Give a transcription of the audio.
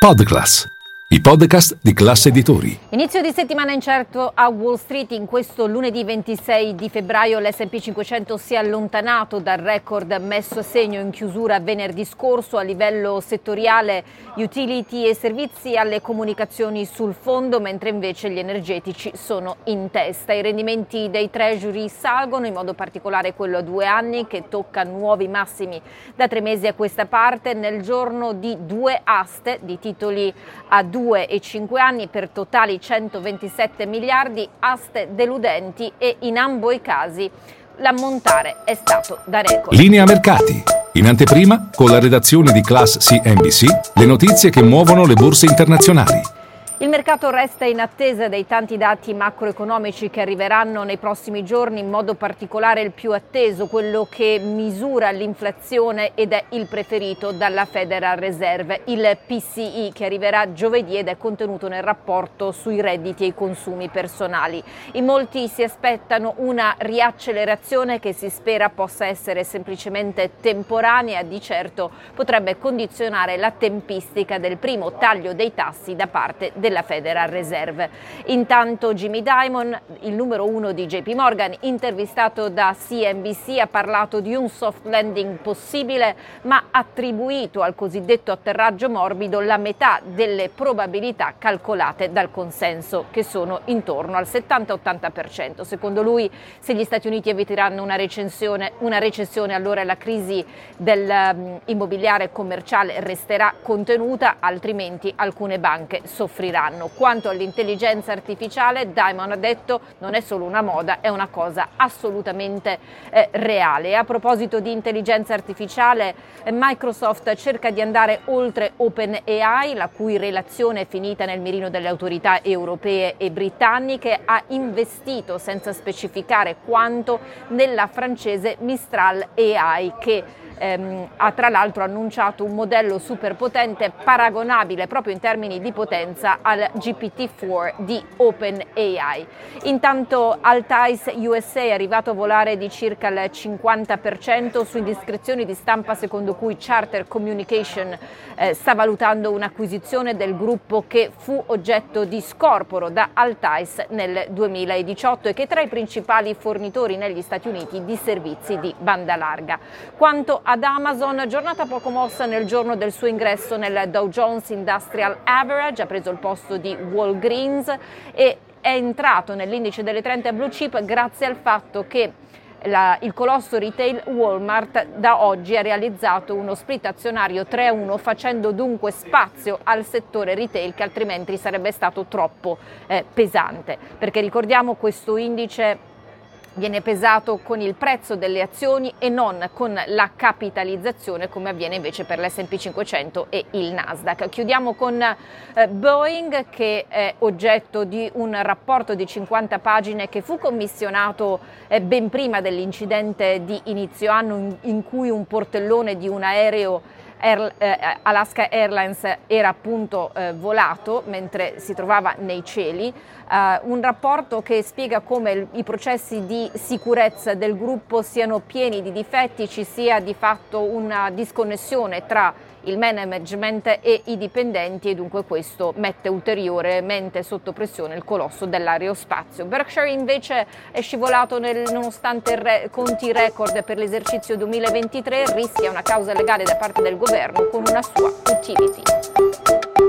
Podcast. I podcast di classe editori. Inizio di settimana incerto a Wall Street. In questo lunedì 26 di febbraio l'S&P 500 si è allontanato dal record messo a segno in chiusura venerdì scorso a livello settoriale utility e servizi alle comunicazioni sul fondo, mentre invece gli energetici sono in testa. I rendimenti dei treasury salgono, in modo particolare quello a due anni che tocca nuovi massimi da tre mesi a questa parte nel giorno di due aste di titoli a due 2 e 5 anni per totali 127 miliardi, aste deludenti e in ambo i casi l'ammontare è stato da record. Linea mercati. In anteprima, con la redazione di Class CNBC, le notizie che muovono le borse internazionali. Il mercato resta in attesa dei tanti dati macroeconomici che arriveranno nei prossimi giorni, in modo particolare il più atteso, quello che misura l'inflazione ed è il preferito dalla Federal Reserve, il PCI che arriverà giovedì ed è contenuto nel rapporto sui redditi e i consumi personali. In molti si aspettano una riaccelerazione che si spera possa essere semplicemente temporanea, di certo potrebbe condizionare la tempistica del primo taglio dei tassi da parte del della Federal Reserve. Intanto Jimmy Dimon, il numero uno di JP Morgan, intervistato da CNBC, ha parlato di un soft landing possibile, ma attribuito al cosiddetto atterraggio morbido la metà delle probabilità calcolate dal consenso, che sono intorno al 70-80%. Secondo lui, se gli Stati Uniti eviteranno una recessione, una recessione allora la crisi dell'immobiliare um, commerciale resterà contenuta, altrimenti alcune banche soffriranno serviranno. Quanto all'intelligenza artificiale, Diamond ha detto non è solo una moda, è una cosa assolutamente eh, reale. A proposito di intelligenza artificiale, eh, Microsoft cerca di andare oltre OpenAI, la cui relazione è finita nel mirino delle autorità europee e britanniche, ha investito senza specificare quanto nella francese Mistral AI che ehm, ha tra l'altro annunciato un modello superpotente paragonabile proprio in termini di potenza al GPT-4 di OpenAI. Intanto Altice USA è arrivato a volare di circa il 50% su indiscrezioni di stampa secondo cui Charter Communication eh, sta valutando un'acquisizione del gruppo che fu oggetto di scorporo da Altice nel 2018 e che è tra i principali fornitori negli Stati Uniti di servizi di banda larga. Quanto ad Amazon, giornata poco mossa nel giorno del suo ingresso nel Dow Jones Industrial Average, ha preso il posto di Walgreens e è entrato nell'indice delle 30 blue chip grazie al fatto che la, il colosso retail Walmart da oggi ha realizzato uno split azionario 3-1 facendo dunque spazio al settore retail che altrimenti sarebbe stato troppo eh, pesante. Perché ricordiamo questo indice viene pesato con il prezzo delle azioni e non con la capitalizzazione come avviene invece per l'S&P 500 e il Nasdaq. Chiudiamo con eh, Boeing che è oggetto di un rapporto di 50 pagine che fu commissionato eh, ben prima dell'incidente di inizio anno in, in cui un portellone di un aereo Air, eh, Alaska Airlines era appunto eh, volato mentre si trovava nei cieli, eh, un rapporto che spiega come il, i processi di sicurezza del gruppo siano pieni di difetti, ci sia di fatto una disconnessione tra il management e i dipendenti e dunque questo mette ulteriormente sotto pressione il colosso dell'aerospazio. Berkshire invece è scivolato nel, nonostante re, conti record per l'esercizio 2023, rischia una causa legale da parte del governo con una sua utility.